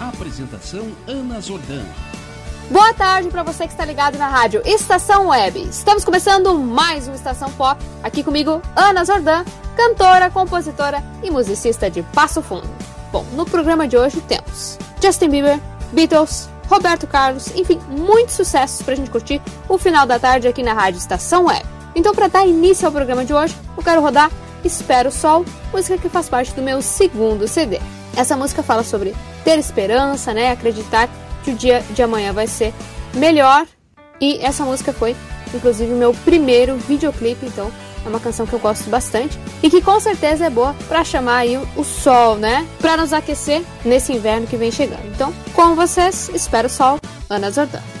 Apresentação Ana Zordan. Boa tarde para você que está ligado na rádio Estação Web. Estamos começando mais uma Estação Pop. Aqui comigo, Ana Zordan, cantora, compositora e musicista de Passo Fundo. Bom, no programa de hoje temos Justin Bieber, Beatles, Roberto Carlos, enfim, muitos sucessos para a gente curtir o final da tarde aqui na rádio Estação Web. Então, para dar início ao programa de hoje, eu quero rodar Espero o Sol, música que faz parte do meu segundo CD. Essa música fala sobre ter esperança, né? Acreditar que o dia de amanhã vai ser melhor. E essa música foi, inclusive, o meu primeiro videoclipe, então é uma canção que eu gosto bastante e que com certeza é boa para chamar aí o sol, né? Para nos aquecer nesse inverno que vem chegando. Então, com vocês, espero o sol, Ana Zordan.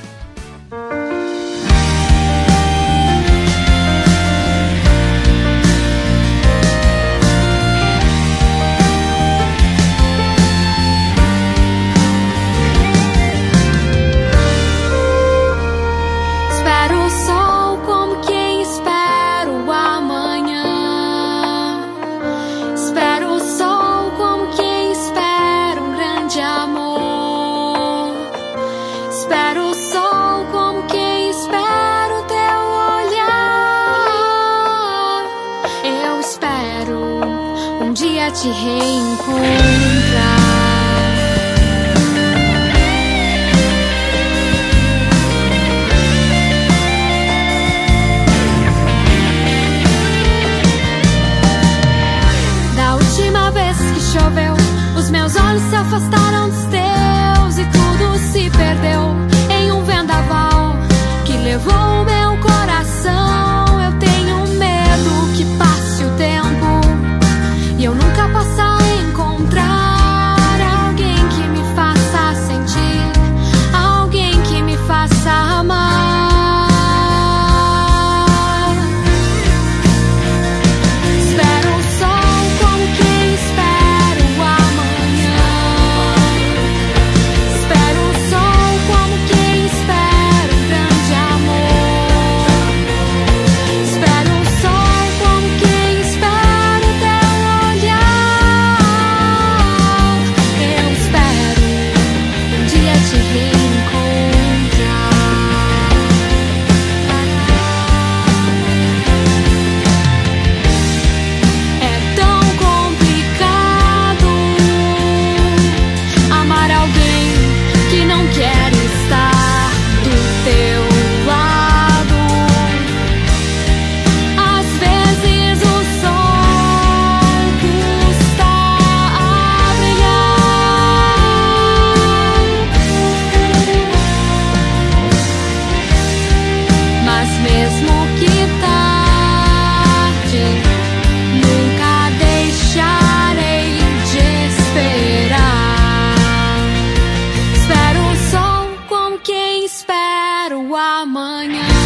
Te reencontrar. Quem espera o amanhã.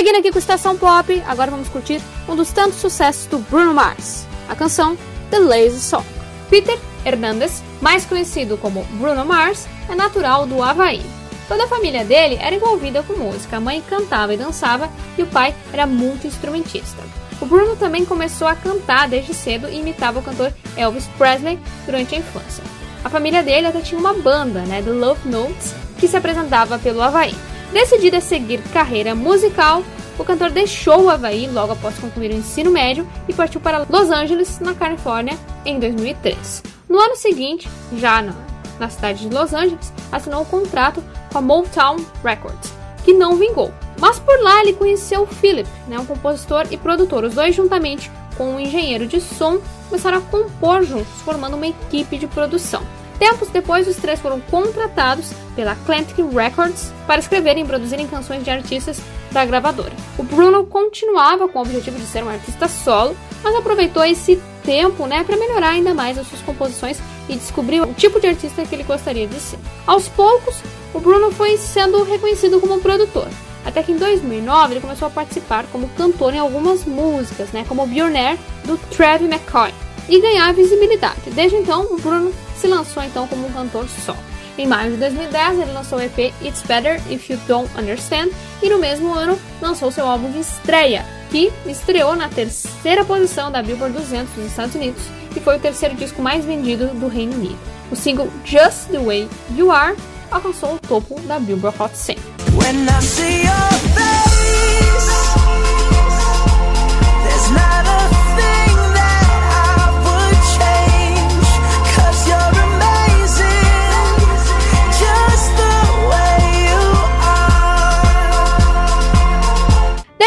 Seguindo aqui com Estação Pop, agora vamos curtir um dos tantos sucessos do Bruno Mars, a canção The Lazy Song. Peter Hernandez, mais conhecido como Bruno Mars, é natural do Havaí. Toda a família dele era envolvida com música, a mãe cantava e dançava e o pai era muito instrumentista. O Bruno também começou a cantar desde cedo e imitava o cantor Elvis Presley durante a infância. A família dele até tinha uma banda, né, The Love Notes, que se apresentava pelo Havaí. Decidido a seguir carreira musical, o cantor deixou o Havaí logo após concluir o ensino médio e partiu para Los Angeles, na Califórnia, em 2003. No ano seguinte, já na, na cidade de Los Angeles, assinou um contrato com a Motown Records, que não vingou. Mas por lá ele conheceu Philip, né, um compositor e produtor. Os dois, juntamente com um engenheiro de som, começaram a compor juntos, formando uma equipe de produção. Tempos depois, os três foram contratados pela Atlantic Records para escreverem e produzirem canções de artistas da gravadora. O Bruno continuava com o objetivo de ser um artista solo, mas aproveitou esse tempo né, para melhorar ainda mais as suas composições e descobrir o tipo de artista que ele gostaria de ser. Aos poucos, o Bruno foi sendo reconhecido como produtor. Até que em 2009 ele começou a participar como cantor em algumas músicas, né, como Billionaire do Travis McCoy, e ganhar visibilidade. Desde então, o Bruno se lançou então como um cantor solo. Em maio de 2010, ele lançou o EP It's Better If You Don't Understand e no mesmo ano lançou seu álbum de estreia, que estreou na terceira posição da Billboard 200 dos Estados Unidos e foi o terceiro disco mais vendido do Reino Unido. O single Just the Way You Are alcançou o topo da Billboard Hot 100.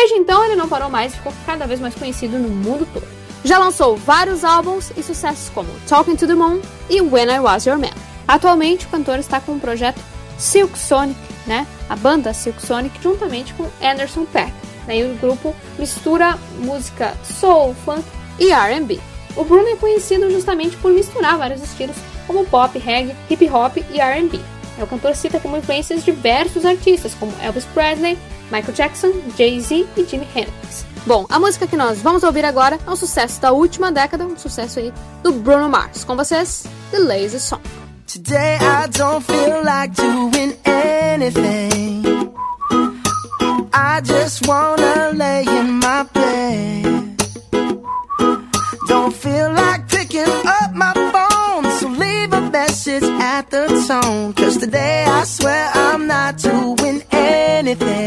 Desde então, ele não parou mais e ficou cada vez mais conhecido no mundo todo. Já lançou vários álbuns e sucessos como Talking to the Moon e When I Was Your Man. Atualmente, o cantor está com o projeto Silk Sonic, né? A banda Silk Sonic, juntamente com Anderson Peck. Daí o grupo mistura música soul, funk e R&B. O Bruno é conhecido justamente por misturar vários estilos, como pop, reggae, hip hop e R&B. O cantor cita como influências diversos artistas, como Elvis Presley, Michael Jackson, Jay-Z e Jimi Hendrix. Bom, a música que nós vamos ouvir agora é um sucesso da última década, um sucesso aí do Bruno Mars. Com vocês, The Lazy Song. Today I don't feel like doing anything. I just wanna lay in my bed. Don't feel like picking up my phone, so leave a message at the tone. Cause today I swear I'm not doing anything.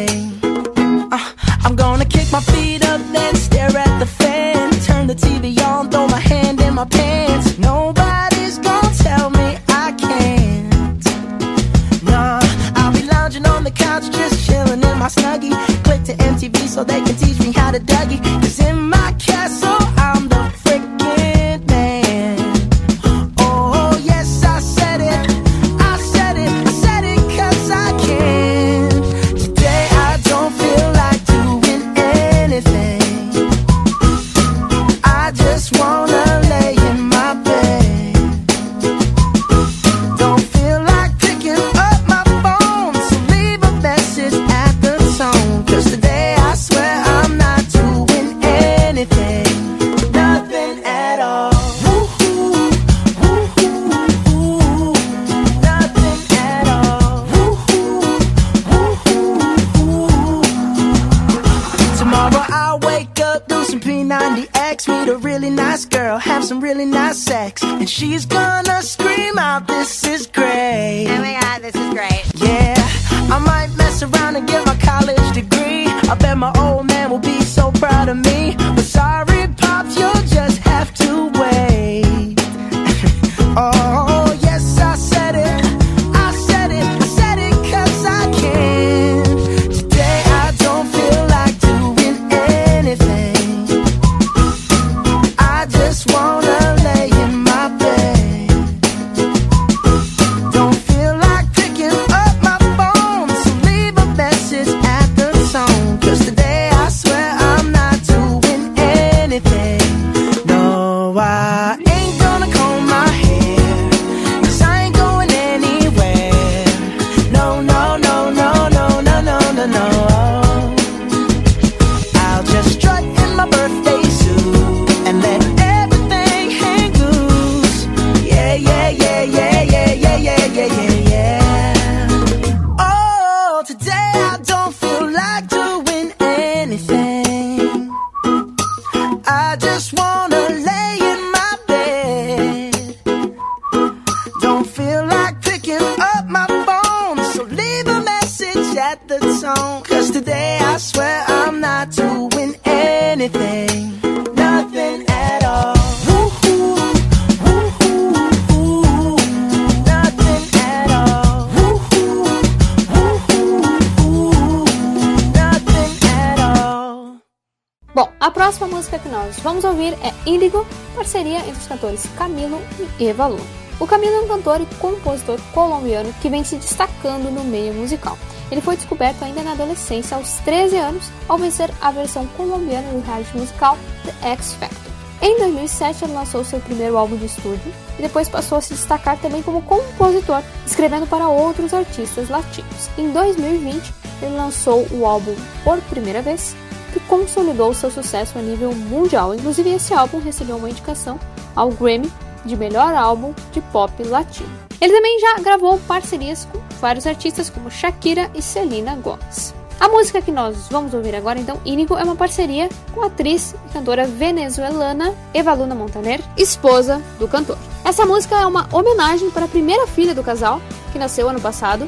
Parceria entre os cantores Camilo e Eva Luna. O Camilo é um cantor e compositor colombiano que vem se destacando no meio musical. Ele foi descoberto ainda na adolescência, aos 13 anos, ao vencer a versão colombiana do reality musical The X Factor. Em 2007, ele lançou seu primeiro álbum de estúdio e depois passou a se destacar também como compositor, escrevendo para outros artistas latinos. Em 2020, ele lançou o álbum Por Primeira Vez, que consolidou seu sucesso a nível mundial. Inclusive, esse álbum recebeu uma indicação ao Grammy de melhor álbum de pop latino. Ele também já gravou parcerias com vários artistas como Shakira e Selena Gomez. A música que nós vamos ouvir agora, então, Ínigo, é uma parceria com a atriz e cantora venezuelana Eva Luna Montaner, esposa do cantor. Essa música é uma homenagem para a primeira filha do casal, que nasceu ano passado.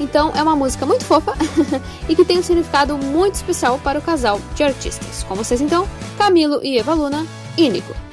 Então, é uma música muito fofa e que tem um significado muito especial para o casal de artistas. Com vocês, então, Camilo e Eva Luna, Ínigo.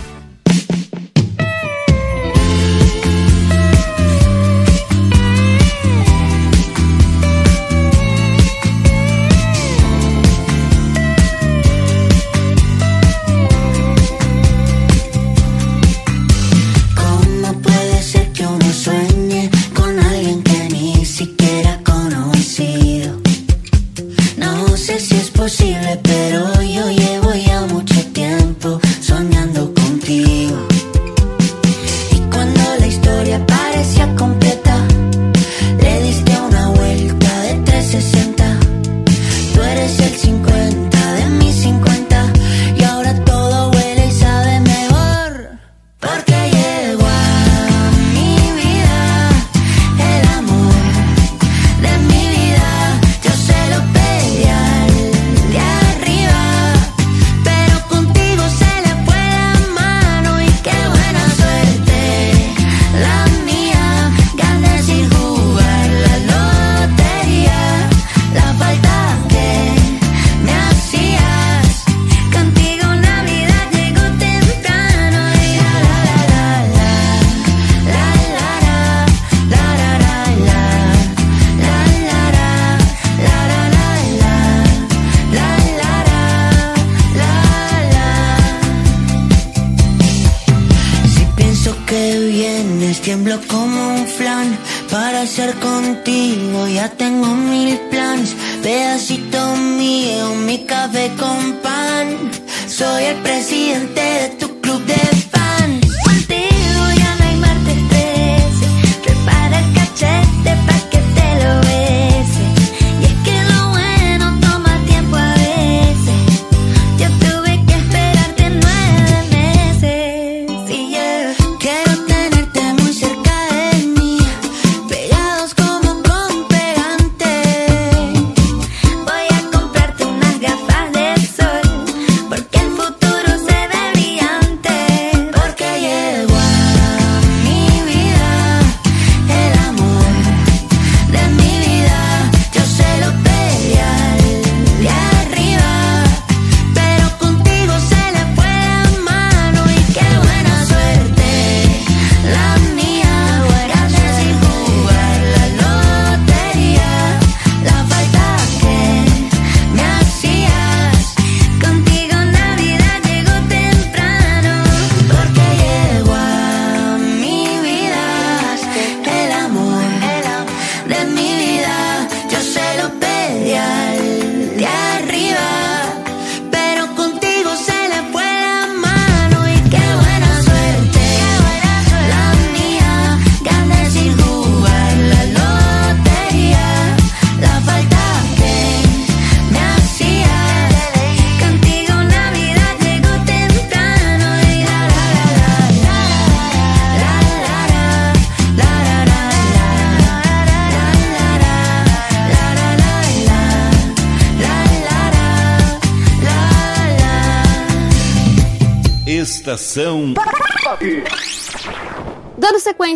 Pedacito mío, mi café con pan. Soy el presidente de tu club de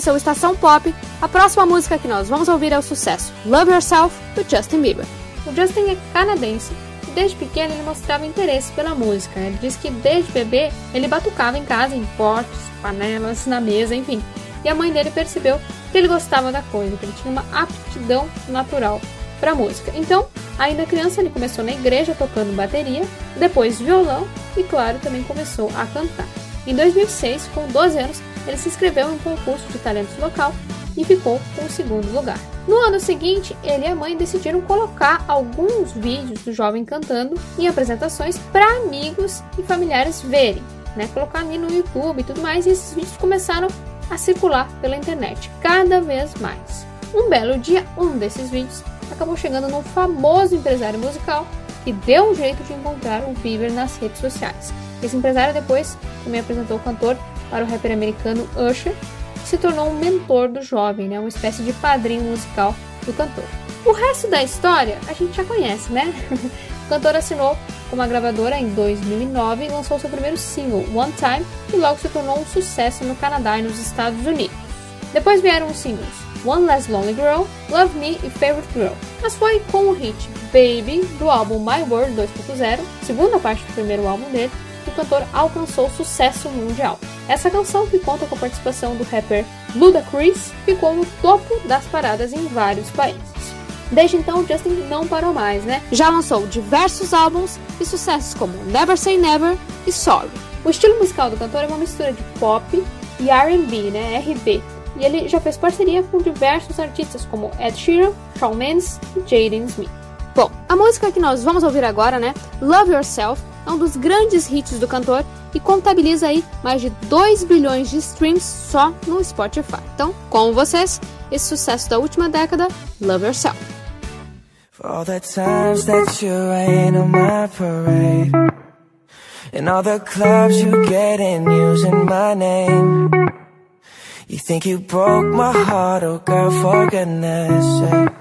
ao Estação Pop, a próxima música que nós vamos ouvir é o sucesso Love Yourself, do Justin Bieber. O Justin é canadense que desde pequeno ele mostrava interesse pela música. Ele diz que desde bebê ele batucava em casa em potes, panelas, na mesa, enfim. E a mãe dele percebeu que ele gostava da coisa, que ele tinha uma aptidão natural para música. Então, ainda criança, ele começou na igreja tocando bateria, depois violão e, claro, também começou a cantar. Em 2006, com 12 anos, ele se inscreveu em um concurso de talentos local e ficou com o segundo lugar. No ano seguinte, ele e a mãe decidiram colocar alguns vídeos do jovem cantando em apresentações para amigos e familiares verem, né? Colocar ali no YouTube e tudo mais, e esses vídeos começaram a circular pela internet cada vez mais. Um belo dia, um desses vídeos acabou chegando num famoso empresário musical que deu um jeito de encontrar o Bieber nas redes sociais. Esse empresário depois também apresentou o cantor para o rapper americano Usher, que se tornou um mentor do jovem, né, uma espécie de padrinho musical do cantor. O resto da história a gente já conhece, né? o cantor assinou com uma gravadora em 2009 e lançou seu primeiro single, One Time, que logo se tornou um sucesso no Canadá e nos Estados Unidos. Depois vieram os singles One Less Lonely Girl, Love Me e Favorite Girl. Mas foi com o hit Baby do álbum My World 2.0, segunda parte do primeiro álbum dele, o cantor alcançou sucesso mundial. Essa canção, que conta com a participação do rapper Ludacris, ficou no topo das paradas em vários países. Desde então, Justin não parou mais, né? Já lançou diversos álbuns e sucessos como Never Say Never e Sorry. O estilo musical do cantor é uma mistura de pop e R&B, né? RB. E ele já fez parceria com diversos artistas como Ed Sheeran, Shawn Mendes e Jaden Smith. Bom, a música que nós vamos ouvir agora, né? Love Yourself, é um dos grandes hits do cantor e contabiliza aí mais de 2 bilhões de streams só no Spotify. Então, com vocês, esse sucesso da última década, Love Yourself. For all the times that you on my parade And all the clubs you get in using my name You think you broke my heart, oh girl, for goodness sake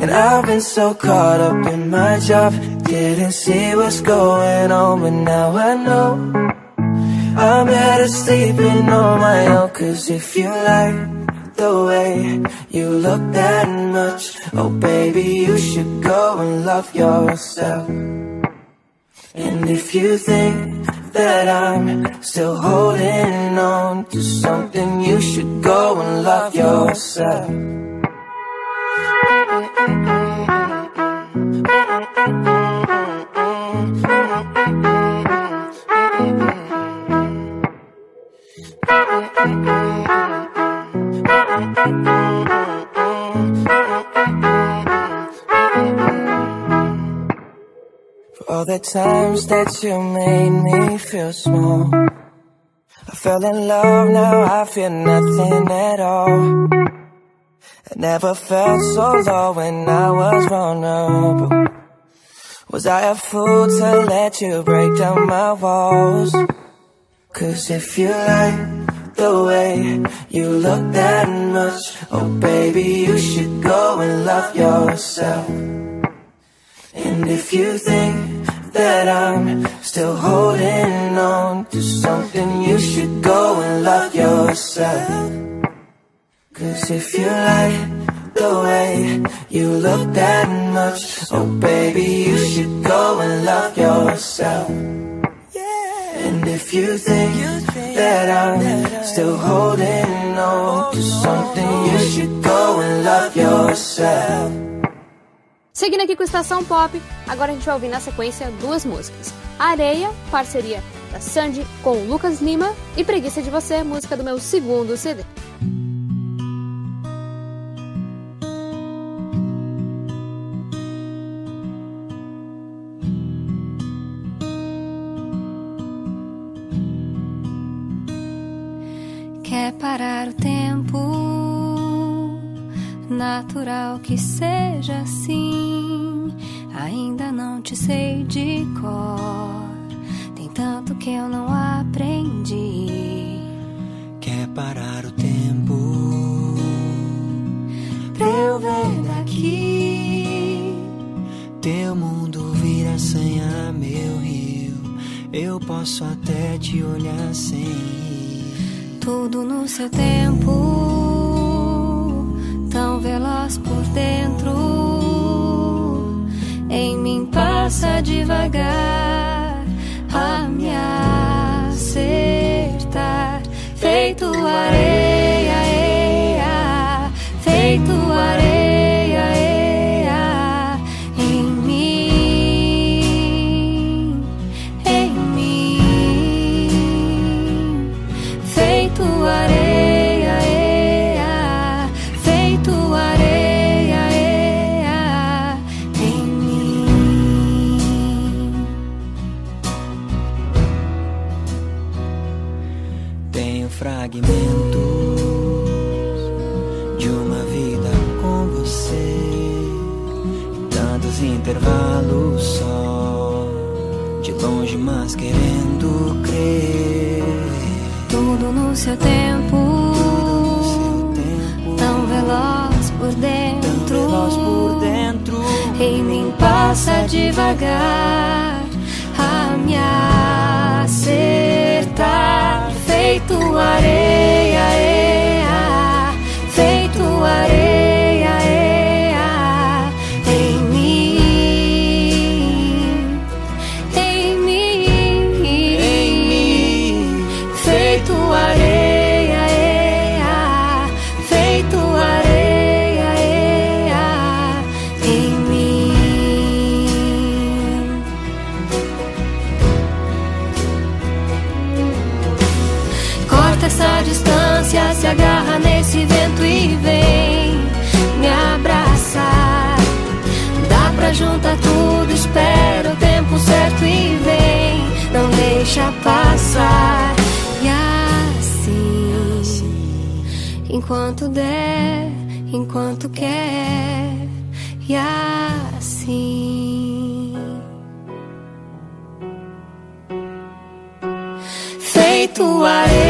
And I've been so caught up in my job, didn't see what's going on, but now I know. I'm better sleeping on my own Cause if you like the way you look that much Oh baby, you should go and love yourself And if you think that I'm still holding on to something You should go and love yourself all the times that you made me feel small I fell in love, now I feel nothing at all I never felt so low when I was vulnerable. Was I a fool to let you break down my walls? Cause if you like the way you look that much, oh baby, you should go and love yourself. And if you think that I'm still holding on to something, you should go and love yourself. Cause if you like the way you look that much, oh baby, you should go and love yourself. And if you think that I'm still holding on to something, you should go and love yourself. Seguindo aqui com Estação Pop, agora a gente vai ouvir na sequência duas músicas. Areia, parceria da Sandy com Lucas Lima, e Preguiça de Você, música do meu segundo CD. Parar o tempo? Natural que seja assim. Ainda não te sei de cor. Tem tanto que eu não aprendi. Quer parar o tempo? Pra eu ver daqui. Teu mundo vira senha, meu rio. Eu posso até te olhar sem ir. Tudo no seu tempo, tão veloz por dentro. Em mim passa devagar a me acertar. Feito areia, de uma vida com você. Tantos intervalos só, de longe, mas querendo crer. Tudo no seu tempo, No seu tempo, tão veloz por dentro. veloz por dentro. Em mim passa devagar a me acertar. Feito areia, deixa passar. E assim, enquanto der, enquanto quer, e assim. Feito areia,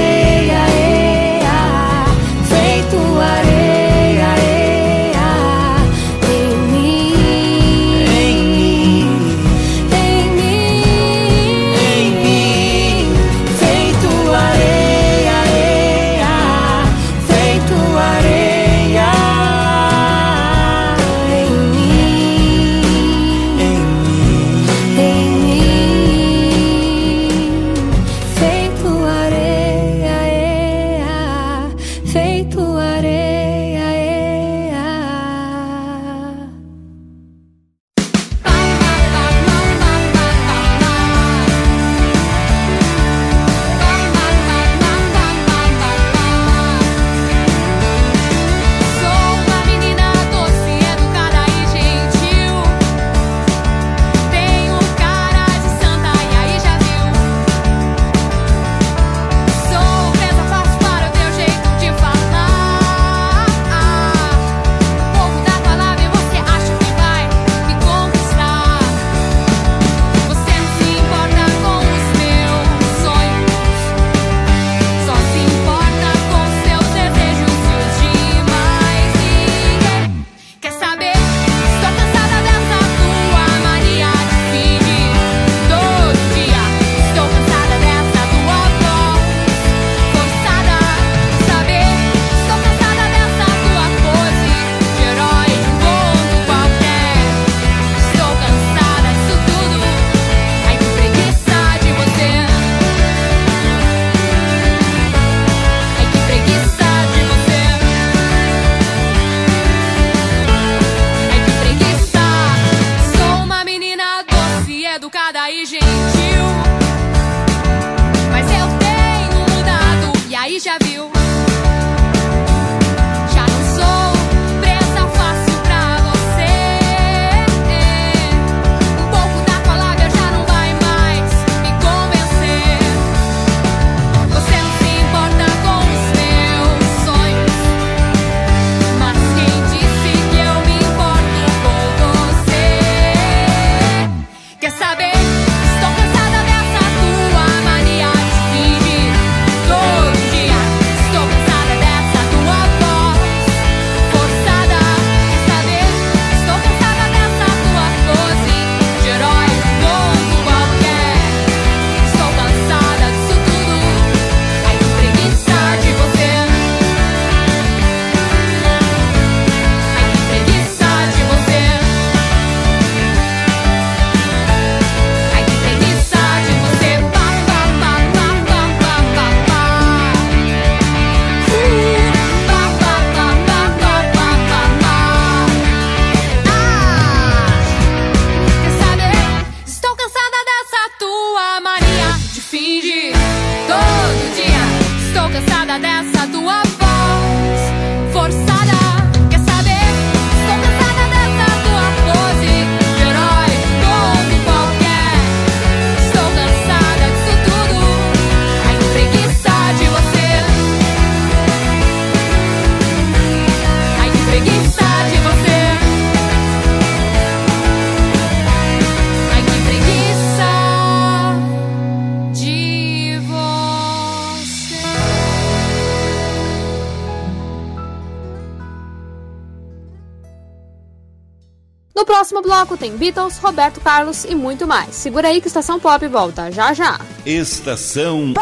tem Beatles, Roberto Carlos e muito mais. Segura aí que Estação Pop volta já já. Estação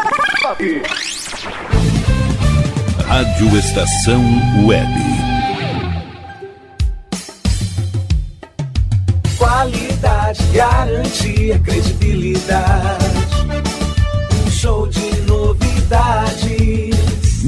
Rádio Estação Web. Qualidade, garantia, credibilidade.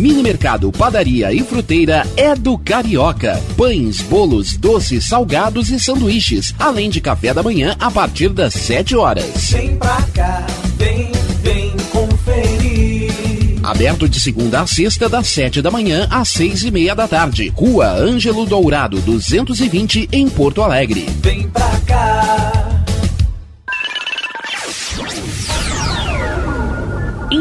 Mini Mercado, Padaria e Fruteira é do Carioca. Pães, bolos, doces, salgados e sanduíches, além de café da manhã a partir das 7 horas. Vem pra cá, vem, vem conferir. Aberto de segunda a sexta, das 7 da manhã às 6 e meia da tarde. Rua Ângelo Dourado, 220, em Porto Alegre. Vem pra cá.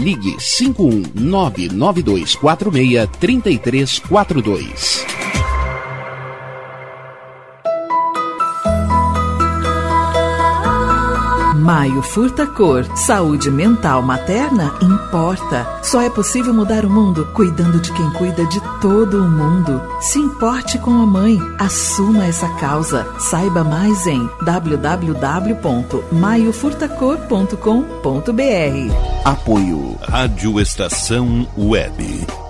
ligue 51992463342. Maio Furta Cor. Saúde mental materna importa. Só é possível mudar o mundo cuidando de quem cuida de todo o mundo. Se importe com a mãe. Assuma essa causa. Saiba mais em www.maiofurtacor.com.br. Apoio Rádio Estação Web.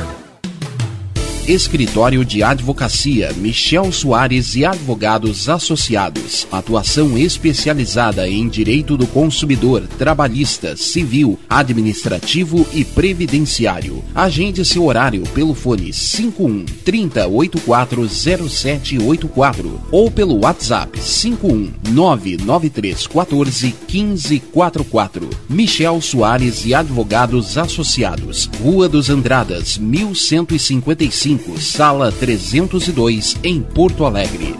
Escritório de Advocacia Michel Soares e Advogados Associados. Atuação especializada em direito do consumidor, trabalhista, civil, administrativo e previdenciário. Agende seu horário pelo fone 51 3084 0784 ou pelo WhatsApp 51 993 14 1544. Michel Soares e Advogados Associados. Rua dos Andradas, 1155, sala 302, em Porto Alegre.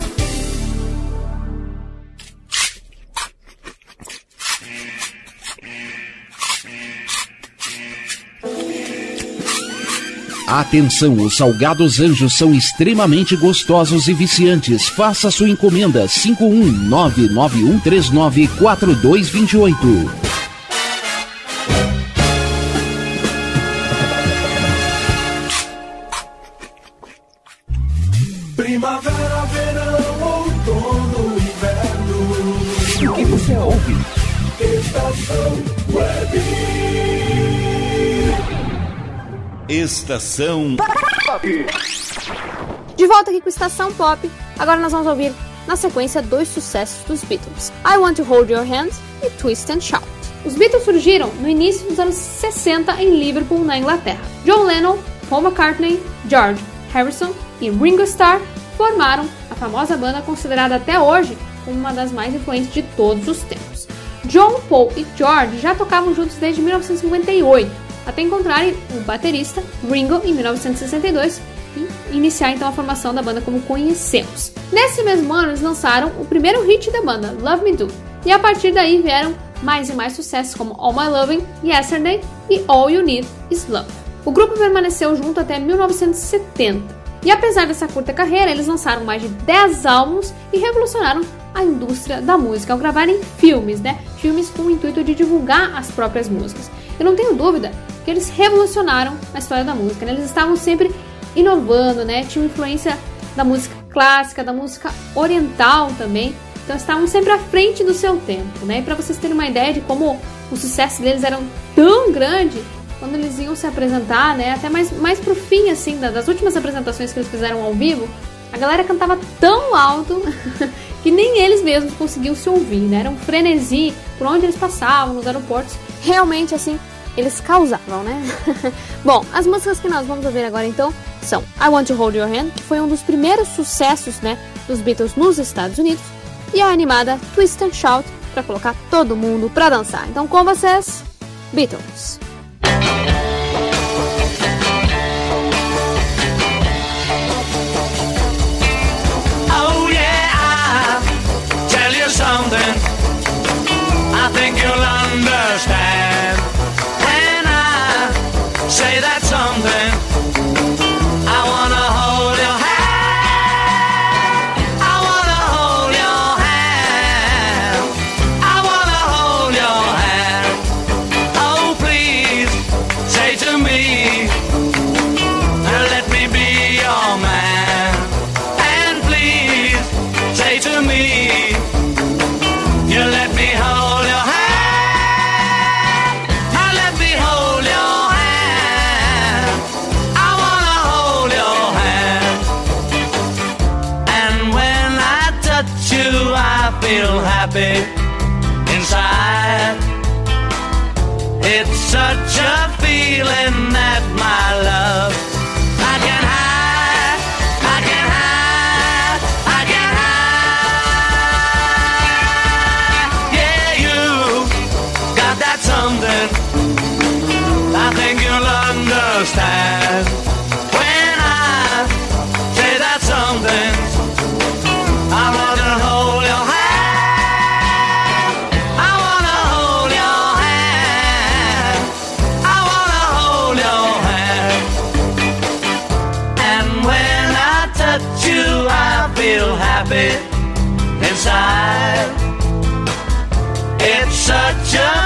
Atenção, os salgados anjos são extremamente gostosos e viciantes. Faça sua encomenda 51991394228. Estação De volta aqui com Estação Pop, agora nós vamos ouvir na sequência dois sucessos dos Beatles: I Want to Hold Your Hand e Twist and Shout. Os Beatles surgiram no início dos anos 60 em Liverpool, na Inglaterra. John Lennon, Paul McCartney, George Harrison e Ringo Starr formaram a famosa banda considerada até hoje como uma das mais influentes de todos os tempos. John, Paul e George já tocavam juntos desde 1958, até encontrarem o baterista Ringo em 1962 e iniciar então a formação da banda como conhecemos. Nesse mesmo ano, eles lançaram o primeiro hit da banda, Love Me Do, e a partir daí vieram mais e mais sucessos como All My Loving, Yesterday e All You Need Is Love. O grupo permaneceu junto até 1970. E apesar dessa curta carreira, eles lançaram mais de 10 álbuns e revolucionaram a indústria da música ao gravarem filmes, né? Filmes com o intuito de divulgar as próprias músicas. Eu não tenho dúvida que eles revolucionaram a história da música, né? Eles estavam sempre inovando, né? Tinham influência da música clássica, da música oriental também. Então estavam sempre à frente do seu tempo, né? E para vocês terem uma ideia de como o sucesso deles era tão grande, quando eles iam se apresentar, né? Até mais, mais pro fim, assim, das últimas apresentações que eles fizeram ao vivo, a galera cantava tão alto que nem eles mesmos conseguiam se ouvir, né? Era um frenesi por onde eles passavam, nos aeroportos. Realmente, assim, eles causavam, né? Bom, as músicas que nós vamos ouvir agora então são I Want to Hold Your Hand, que foi um dos primeiros sucessos, né, dos Beatles nos Estados Unidos, e a animada Twist and Shout para colocar todo mundo para dançar. Então, com vocês, Beatles. Oh something. I think you'll understand say that something. It's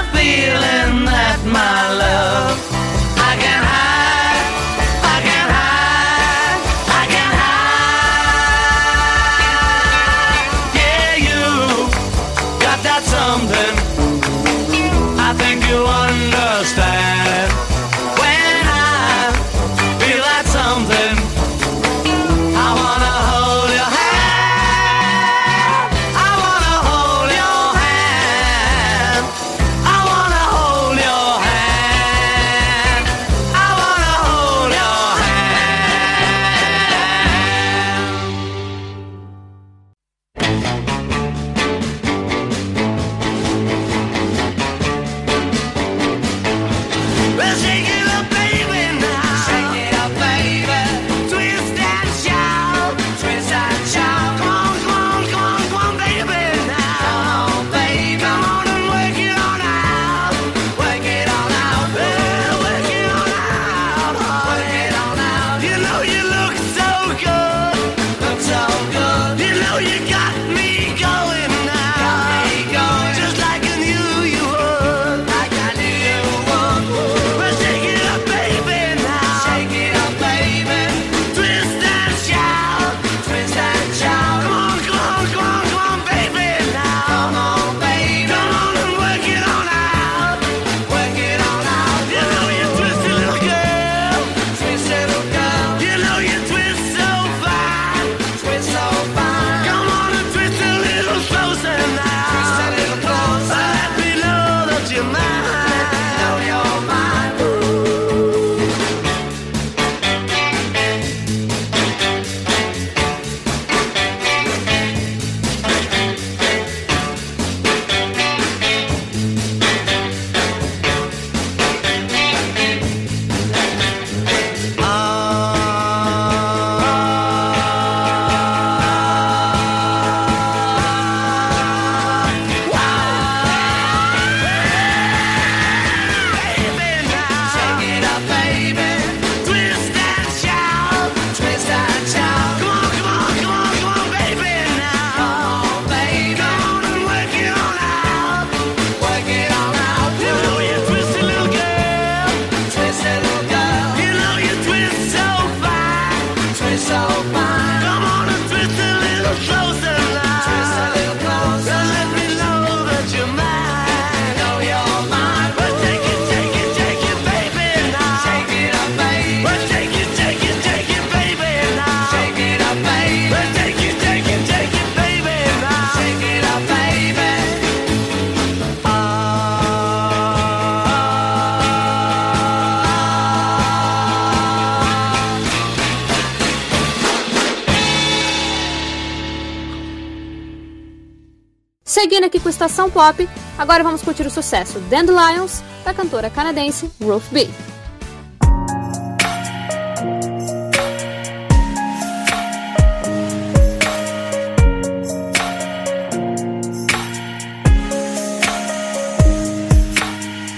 Estação Pop, agora vamos curtir o sucesso Dandelions, da cantora canadense Ruth B.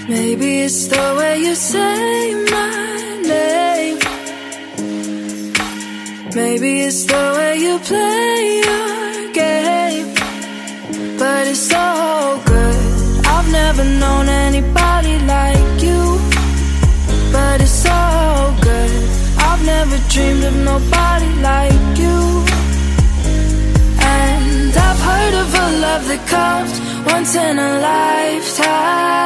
Maybe it's the way you say comes once in a lifetime.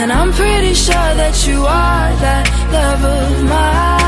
And I'm pretty sure that you are that love of mine.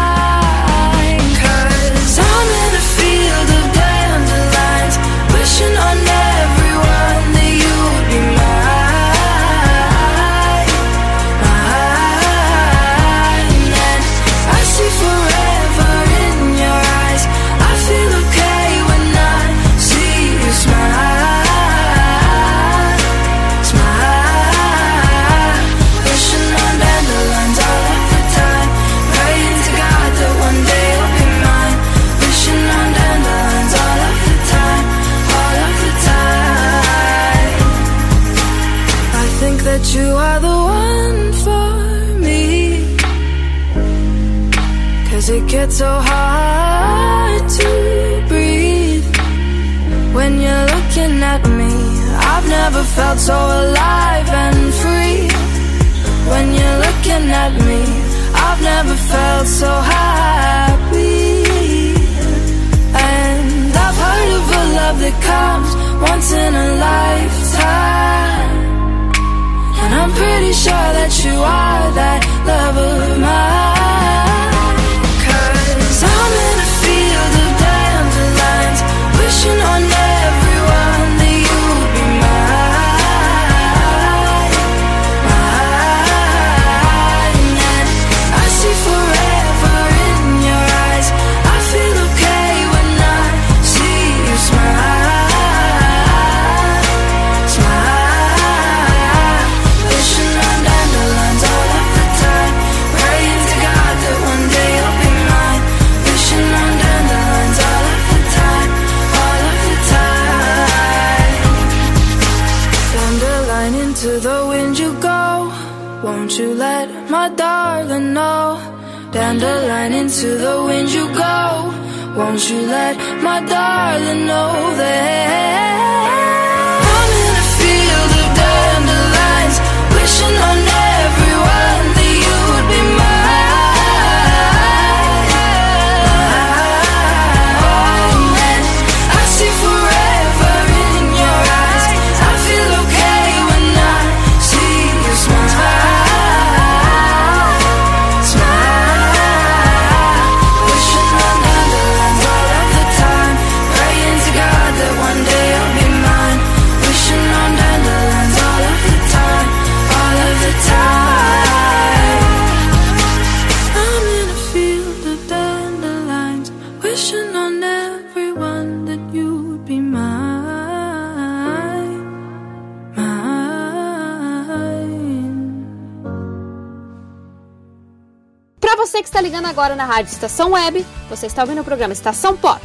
Ligando agora na rádio Estação Web, você está ouvindo o programa Estação Pop.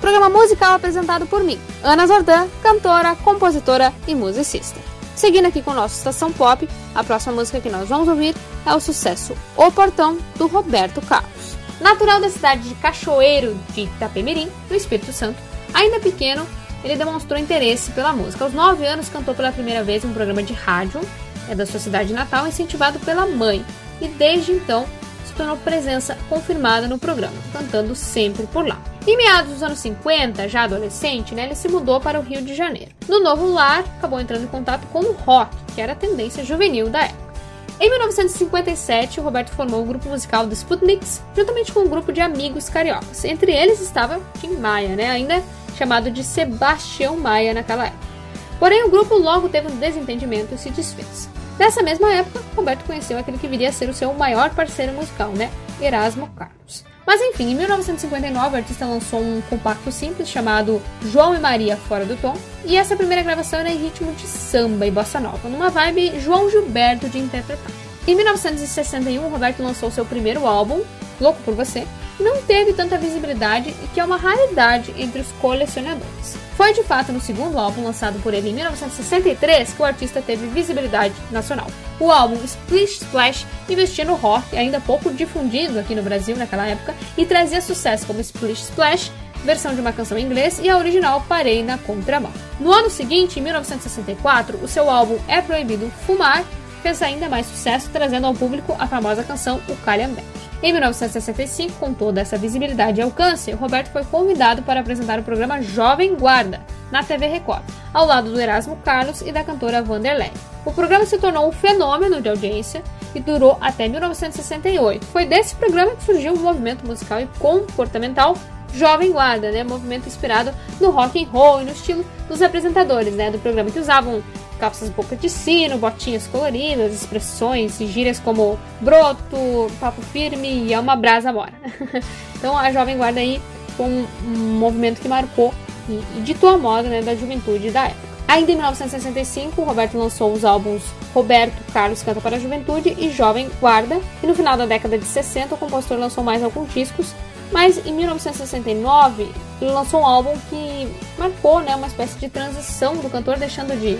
Programa musical apresentado por mim, Ana Zordan, cantora, compositora e musicista. Seguindo aqui com o nosso Estação Pop, a próxima música que nós vamos ouvir é o sucesso O Portão, do Roberto Carlos. Natural da cidade de Cachoeiro de Itapemirim, no Espírito Santo, ainda pequeno, ele demonstrou interesse pela música. Aos 9 anos, cantou pela primeira vez em um programa de rádio é da sua cidade natal, incentivado pela mãe, e desde então se tornou presença confirmada no programa, cantando sempre por lá. Em meados dos anos 50, já adolescente, né, ele se mudou para o Rio de Janeiro. No novo lar, acabou entrando em contato com o rock, que era a tendência juvenil da época. Em 1957, o Roberto formou o grupo musical dos Sputniks, juntamente com um grupo de amigos cariocas. Entre eles estava Tim Maia, né, ainda chamado de Sebastião Maia naquela época. Porém, o grupo logo teve um desentendimento e se desfez. Nessa mesma época, Roberto conheceu aquele que viria a ser o seu maior parceiro musical, né? Erasmo Carlos. Mas enfim, em 1959 o artista lançou um compacto simples chamado João e Maria Fora do Tom, e essa primeira gravação era em ritmo de samba e bossa nova, numa vibe João Gilberto de interpretar. Em 1961, Roberto lançou seu primeiro álbum, Louco por Você, não teve tanta visibilidade e que é uma raridade entre os colecionadores. Foi de fato no segundo álbum, lançado por ele em 1963, que o artista teve visibilidade nacional. O álbum Splish Splash investia no rock, ainda pouco difundido aqui no Brasil naquela época, e trazia sucesso como Splish Splash, versão de uma canção em inglês, e a original Parei na Contramão. No ano seguinte, em 1964, o seu álbum É Proibido Fumar fez ainda mais sucesso, trazendo ao público a famosa canção O Calhambeque. Em 1965, com toda essa visibilidade e alcance, Roberto foi convidado para apresentar o programa Jovem Guarda, na TV Record, ao lado do Erasmo Carlos e da cantora Vanderlei. O programa se tornou um fenômeno de audiência e durou até 1968. Foi desse programa que surgiu o movimento musical e comportamental Jovem Guarda, né, movimento inspirado no rock and roll e no estilo dos apresentadores, né, do programa que usavam calças boca de sino, botinhas coloridas, expressões e gírias como broto, papo firme e é uma brasa mora. então a Jovem Guarda aí foi um, um movimento que marcou e, e ditou a moda né, da juventude da época. Ainda em 1965, Roberto lançou os álbuns Roberto Carlos Canta para a Juventude e Jovem Guarda, e no final da década de 60 o compositor lançou mais alguns discos, mas em 1969 ele lançou um álbum que marcou né, uma espécie de transição do cantor, deixando de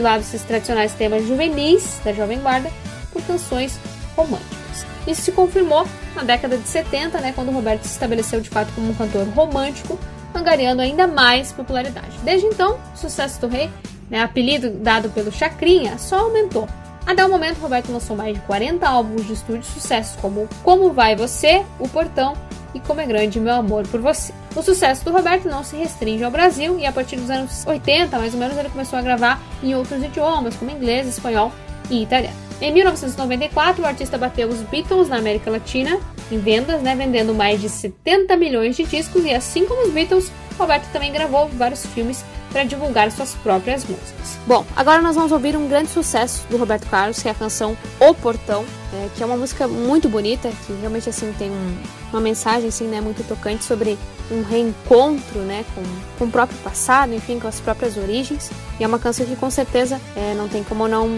lado esses tradicionais temas juvenis da Jovem Guarda por canções românticas. Isso se confirmou na década de 70, né, quando Roberto se estabeleceu de fato como um cantor romântico, angariando ainda mais popularidade. Desde então, o sucesso do rei, né, apelido dado pelo Chacrinha, só aumentou. Até o momento, Roberto lançou mais de 40 álbuns de estúdio sucessos como Como Vai Você, O Portão e Como é Grande Meu Amor por Você. O sucesso do Roberto não se restringe ao Brasil e a partir dos anos 80, mais ou menos, ele começou a gravar em outros idiomas, como inglês, espanhol e italiano. Em 1994, o artista bateu os Beatles na América Latina em vendas, né, vendendo mais de 70 milhões de discos e assim como os Beatles, Roberto também gravou vários filmes para divulgar suas próprias músicas. Bom, agora nós vamos ouvir um grande sucesso do Roberto Carlos, que é a canção O Portão, é, que é uma música muito bonita, que realmente assim tem um, uma mensagem assim, né, muito tocante sobre um reencontro né, com, com o próprio passado, enfim, com as próprias origens. E é uma canção que com certeza é, não tem como não,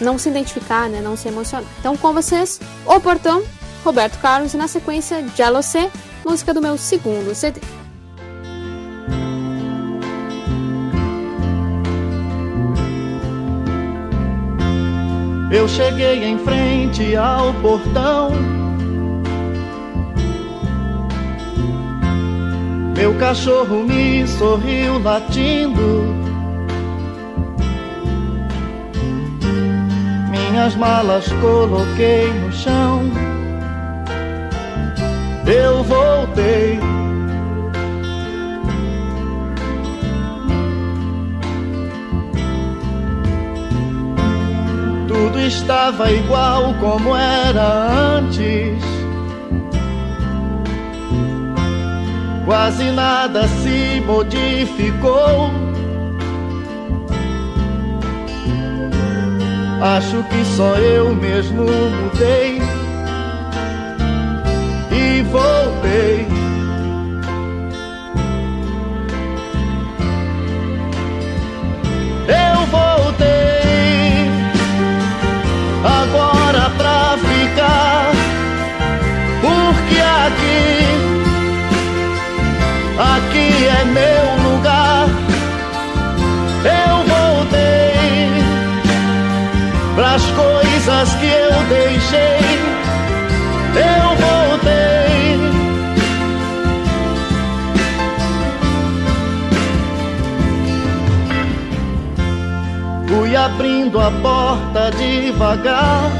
não se identificar, né, não se emocionar. Então com vocês, O Portão, Roberto Carlos e na sequência Jalocé, música do meu segundo CD. Eu cheguei em frente ao portão. Meu cachorro me sorriu latindo. Minhas malas coloquei no chão. Eu voltei. Tudo estava igual como era antes. Quase nada se modificou. Acho que só eu mesmo mudei e voltei. Abrindo a porta devagar.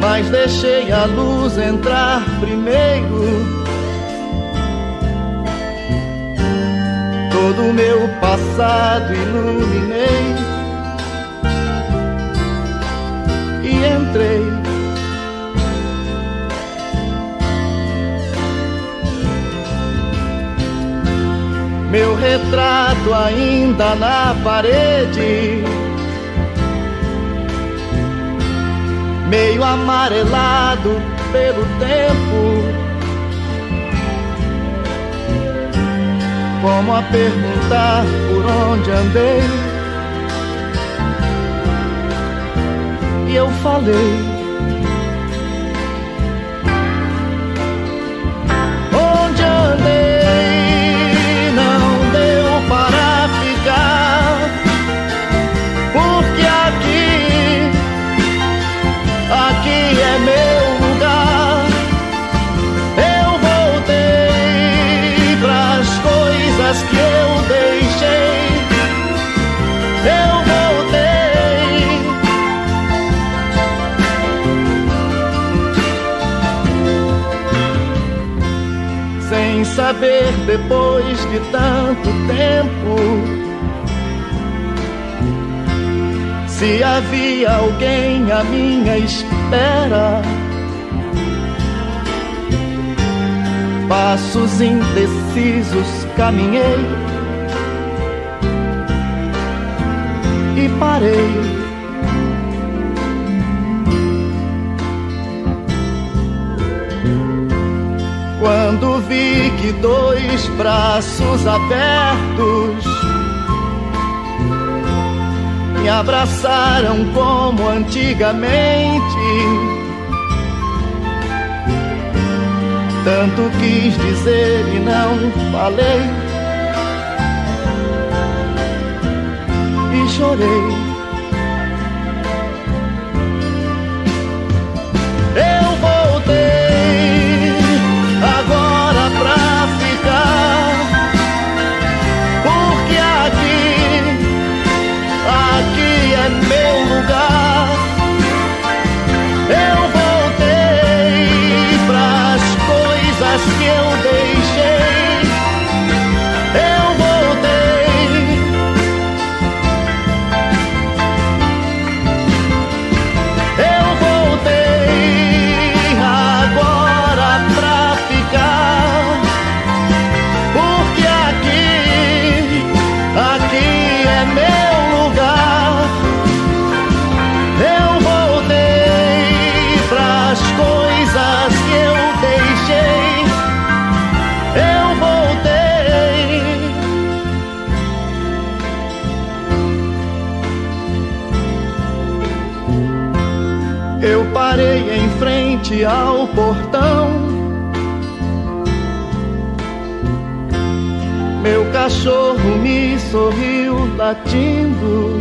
Mas deixei a luz entrar primeiro. Todo o meu passado iluminei e entrei. Meu retrato ainda na parede. meio amarelado pelo tempo. Como a perguntar por onde andei. E eu falei. Sem saber depois de tanto tempo. Se havia alguém à minha espera, passos indecisos caminhei e parei. Quando vi que dois braços abertos me abraçaram como antigamente. Tanto quis dizer e não falei. E chorei. Eu parei em frente ao portão. Meu cachorro me sorriu latindo.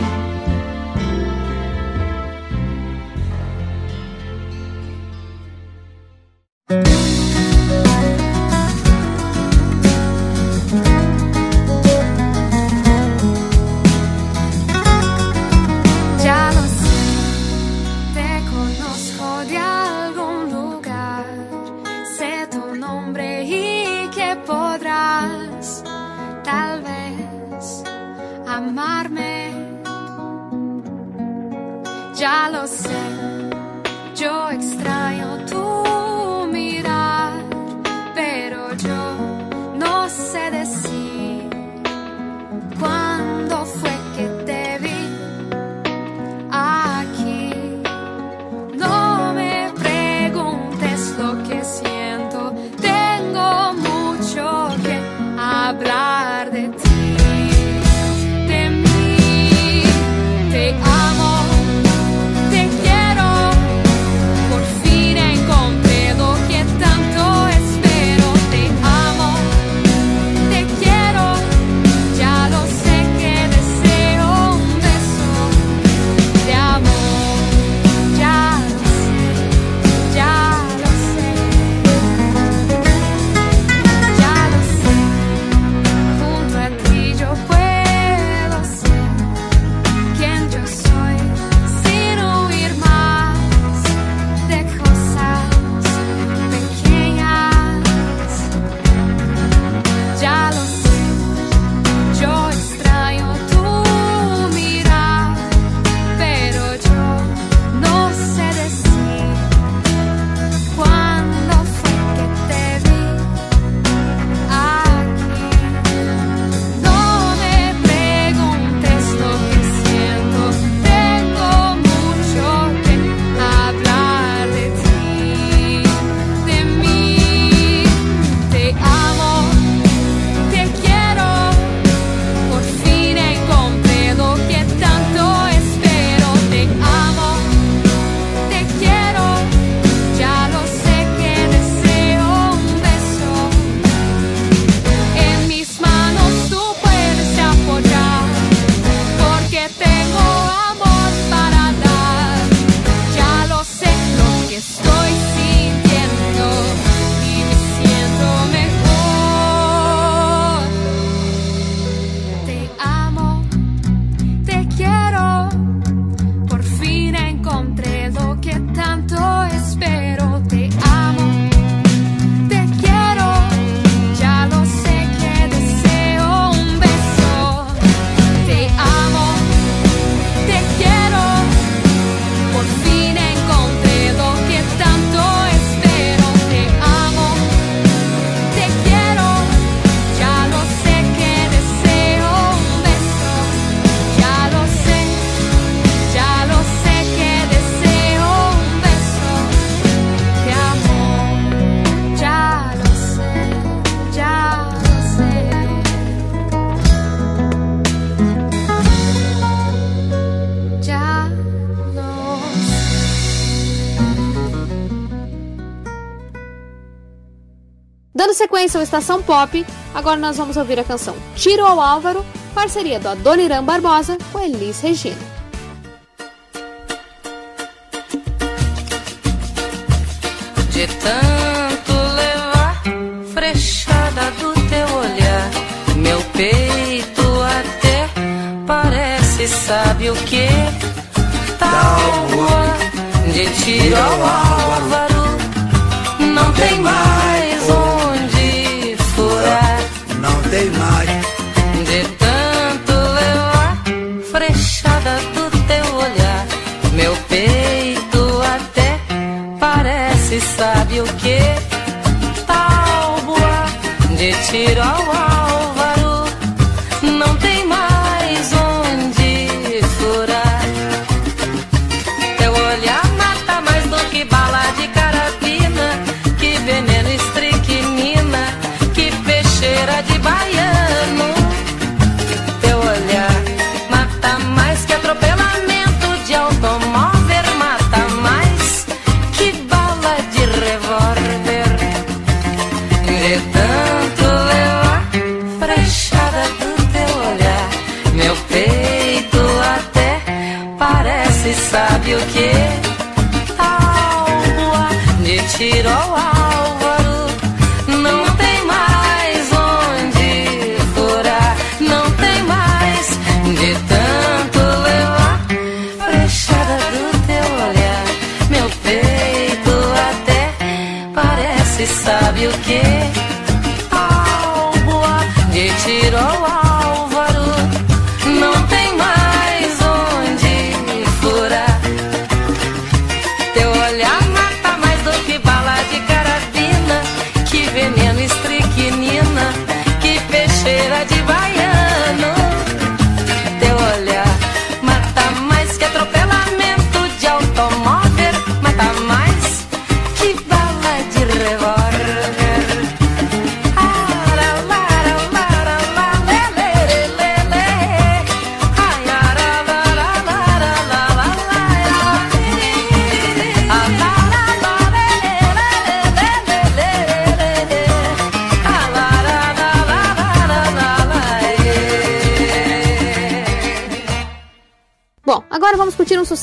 Dando sequência ao Estação Pop, agora nós vamos ouvir a canção Tiro ao Álvaro, parceria do Adoniran Barbosa com Elis Regina. De tanto levar frechada do teu olhar, meu peito até parece, sabe o que? Tábua de tiro ao álvaro,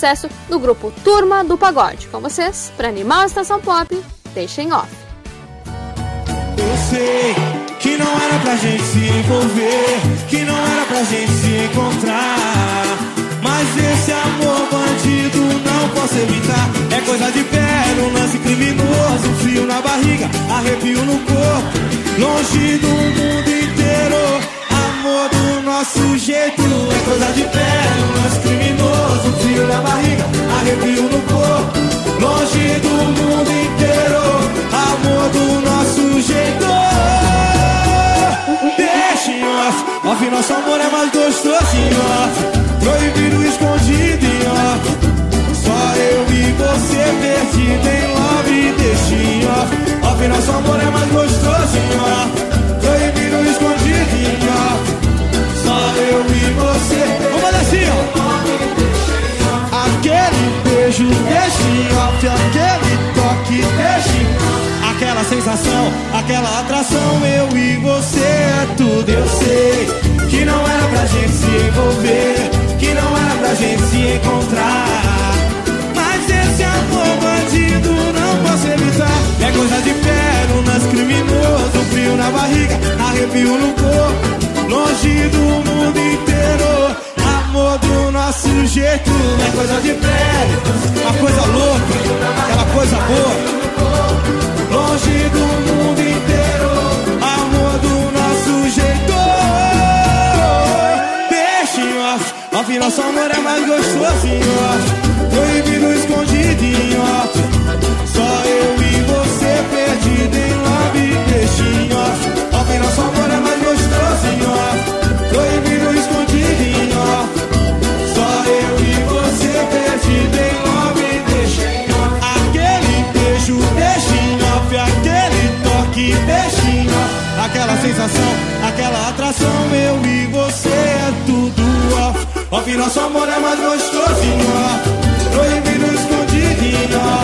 sucesso do grupo Turma do Pagode. Com vocês, para animar a estação pop, deixem off. Eu sei que não era pra gente se envolver, que não era pra gente se encontrar. Mas esse amor bandido não posso evitar. É coisa de pé, um lance criminoso, frio na barriga, arrepio no corpo. Longe do mundo inteiro, amor do nosso jeito. É coisa de pé, um lance criminoso, frio na barriga, arrepio no corpo. Longe do mundo inteiro, amor do nosso jeito. Deixa em off, off, nosso amor é mais gostoso em off. Proibido, escondido em off. Só eu e você perdido em love, deixa em off. Off, nosso amor é mais gostoso em off. Proibido, escondido em off. Só eu e você. Vamos fazer assim, ó. Em off. Aquele toque, off. Aquela sensação, aquela atração, eu e você é tudo. Eu sei que não era pra gente se envolver, que não era pra gente se encontrar. Mas esse amor bandido não posso evitar. É coisa de pé, lance criminoso, frio na barriga, arrepio no corpo, longe do mundo inteiro. Nosso jeito, é coisa de pé, uma coisa louca, aquela coisa boa. Longe do mundo inteiro, amor do nosso jeito. Deixa em nosso amor é mais gostoso em off. Proibido, escondido em. Só eu e você perdido em love. Deixa em nosso amor é mais gostoso em. Proibido, que beijinho, aquela sensação, aquela atração, eu e você é tudo, ó. O nosso amor é mais gostosinho, ó. Proibido escondidinho, ó.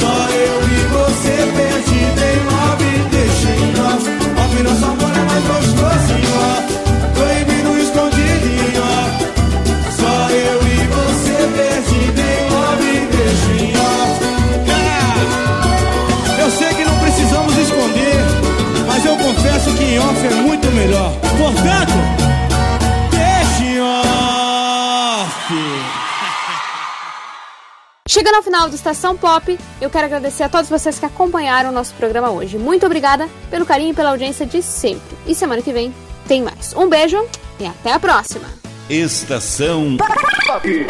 Só eu e você perdido em nove deixinho, ó. Ó, nosso amor é mais gostoso. Deixa em off é muito melhor. Portanto, deixa em off. Chegando ao final do Estação Pop, eu quero agradecer a todos vocês que acompanharam o nosso programa hoje. Muito obrigada pelo carinho e pela audiência de sempre. E semana que vem tem mais. Um beijo e até a próxima! Estação Pop.